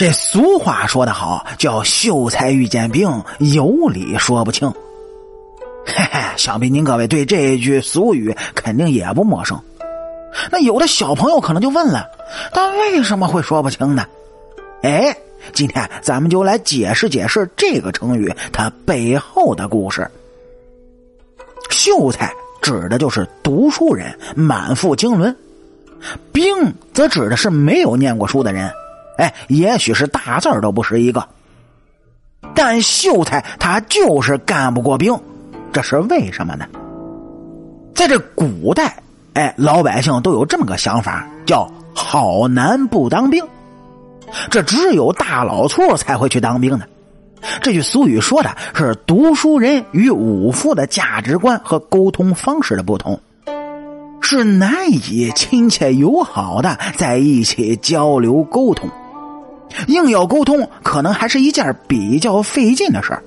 这俗话说得好，叫秀才遇见兵，有理说不清。嘿嘿，想必您各位对这句俗语肯定也不陌生。那有的小朋友可能就问了：但为什么会说不清呢？哎，今天咱们就来解释解释这个成语它背后的故事。秀才指的就是读书人，满腹经纶；兵则指的是没有念过书的人。哎，也许是大字都不识一个，但秀才他就是干不过兵，这是为什么呢？在这古代，哎，老百姓都有这么个想法，叫“好男不当兵”，这只有大老粗才会去当兵的。这句俗语说的是读书人与武夫的价值观和沟通方式的不同。是难以亲切友好的在一起交流沟通，硬要沟通，可能还是一件比较费劲的事儿。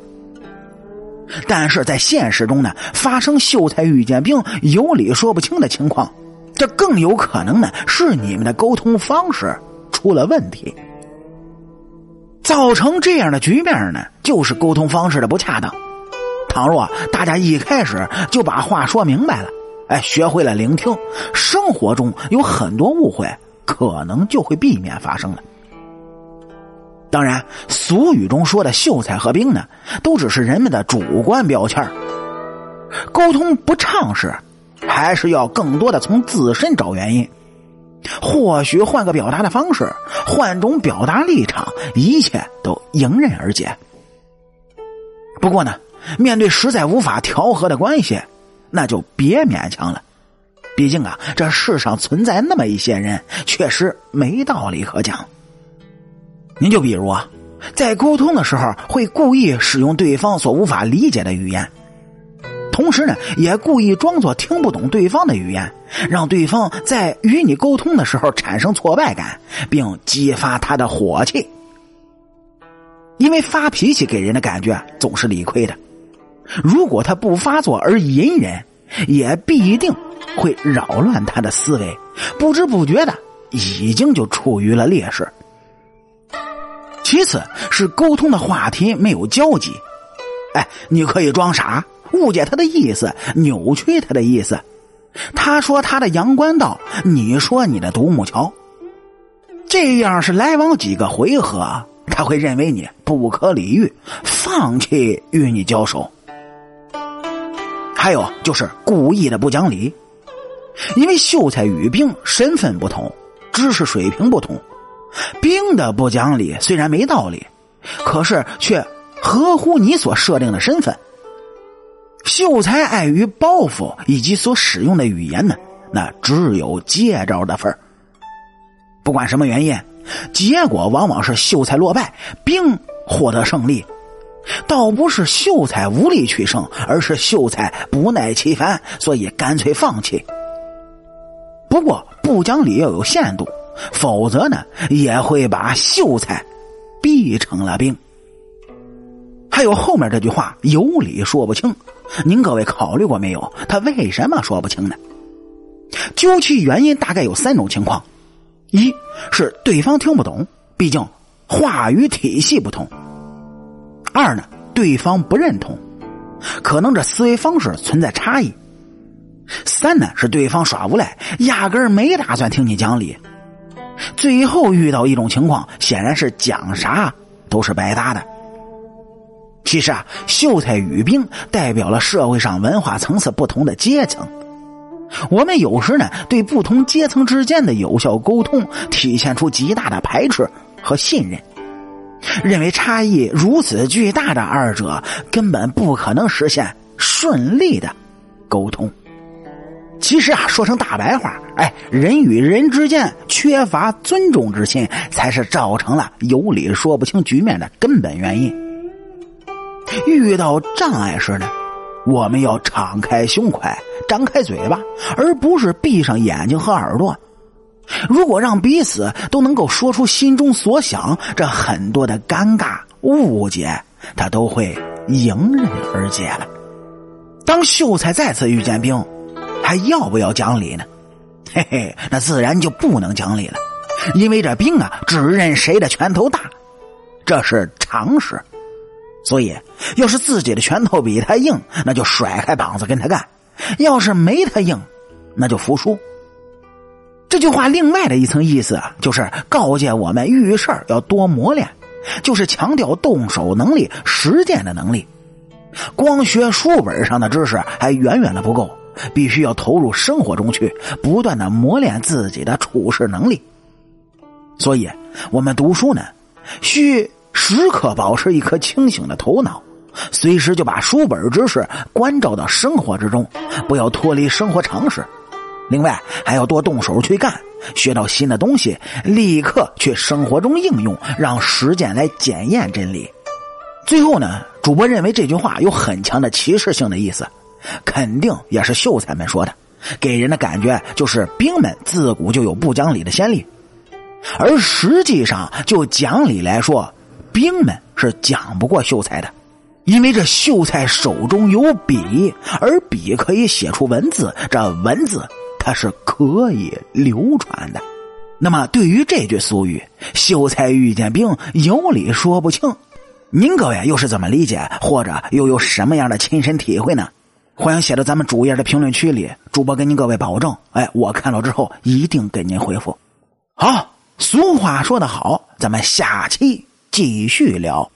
但是在现实中呢，发生秀才遇见兵，有理说不清的情况，这更有可能呢是你们的沟通方式出了问题，造成这样的局面呢，就是沟通方式的不恰当。倘若大家一开始就把话说明白了。哎，学会了聆听，生活中有很多误会，可能就会避免发生了。当然，俗语中说的秀才和兵呢，都只是人们的主观标签沟通不畅时，还是要更多的从自身找原因。或许换个表达的方式，换种表达立场，一切都迎刃而解。不过呢，面对实在无法调和的关系。那就别勉强了，毕竟啊，这世上存在那么一些人，确实没道理可讲。您就比如啊，在沟通的时候会故意使用对方所无法理解的语言，同时呢，也故意装作听不懂对方的语言，让对方在与你沟通的时候产生挫败感，并激发他的火气。因为发脾气给人的感觉总是理亏的。如果他不发作而隐忍，也必定会扰乱他的思维，不知不觉的已经就处于了劣势。其次是沟通的话题没有交集，哎，你可以装傻，误解他的意思，扭曲他的意思。他说他的阳关道，你说你的独木桥，这样是来往几个回合，他会认为你不可理喻，放弃与你交手。还有就是故意的不讲理，因为秀才与兵身份不同，知识水平不同，兵的不讲理虽然没道理，可是却合乎你所设定的身份。秀才碍于包袱以及所使用的语言呢，那只有借招的份儿。不管什么原因，结果往往是秀才落败，兵获得胜利。倒不是秀才无力取胜，而是秀才不耐其烦，所以干脆放弃。不过不讲理要有限度，否则呢也会把秀才逼成了兵。还有后面这句话有理说不清，您各位考虑过没有？他为什么说不清呢？究其原因，大概有三种情况：一是对方听不懂，毕竟话语体系不同。二呢，对方不认同，可能这思维方式存在差异。三呢，是对方耍无赖，压根儿没打算听你讲理。最后遇到一种情况，显然是讲啥都是白搭的。其实啊，秀才与兵代表了社会上文化层次不同的阶层。我们有时呢，对不同阶层之间的有效沟通，体现出极大的排斥和信任。认为差异如此巨大的二者根本不可能实现顺利的沟通。其实啊，说成大白话，哎，人与人之间缺乏尊重之心，才是造成了有理说不清局面的根本原因。遇到障碍时呢，我们要敞开胸怀，张开嘴巴，而不是闭上眼睛和耳朵。如果让彼此都能够说出心中所想，这很多的尴尬误解，他都会迎刃而解了。当秀才再次遇见兵，还要不要讲理呢？嘿嘿，那自然就不能讲理了，因为这兵啊，只认谁的拳头大，这是常识。所以，要是自己的拳头比他硬，那就甩开膀子跟他干；要是没他硬，那就服输。这句话另外的一层意思啊，就是告诫我们遇事要多磨练，就是强调动手能力、实践的能力。光学书本上的知识还远远的不够，必须要投入生活中去，不断的磨练自己的处事能力。所以，我们读书呢，需时刻保持一颗清醒的头脑，随时就把书本知识关照到生活之中，不要脱离生活常识。另外，还要多动手去干，学到新的东西，立刻去生活中应用，让实践来检验真理。最后呢，主播认为这句话有很强的歧视性的意思，肯定也是秀才们说的，给人的感觉就是兵们自古就有不讲理的先例。而实际上，就讲理来说，兵们是讲不过秀才的，因为这秀才手中有笔，而笔可以写出文字，这文字它是可以流传的。那么，对于这句俗语“秀才遇见兵，有理说不清”，您各位又是怎么理解，或者又有什么样的亲身体会呢？欢迎写到咱们主页的评论区里，主播跟您各位保证，哎，我看到之后一定给您回复。好。俗话说得好，咱们下期继续聊。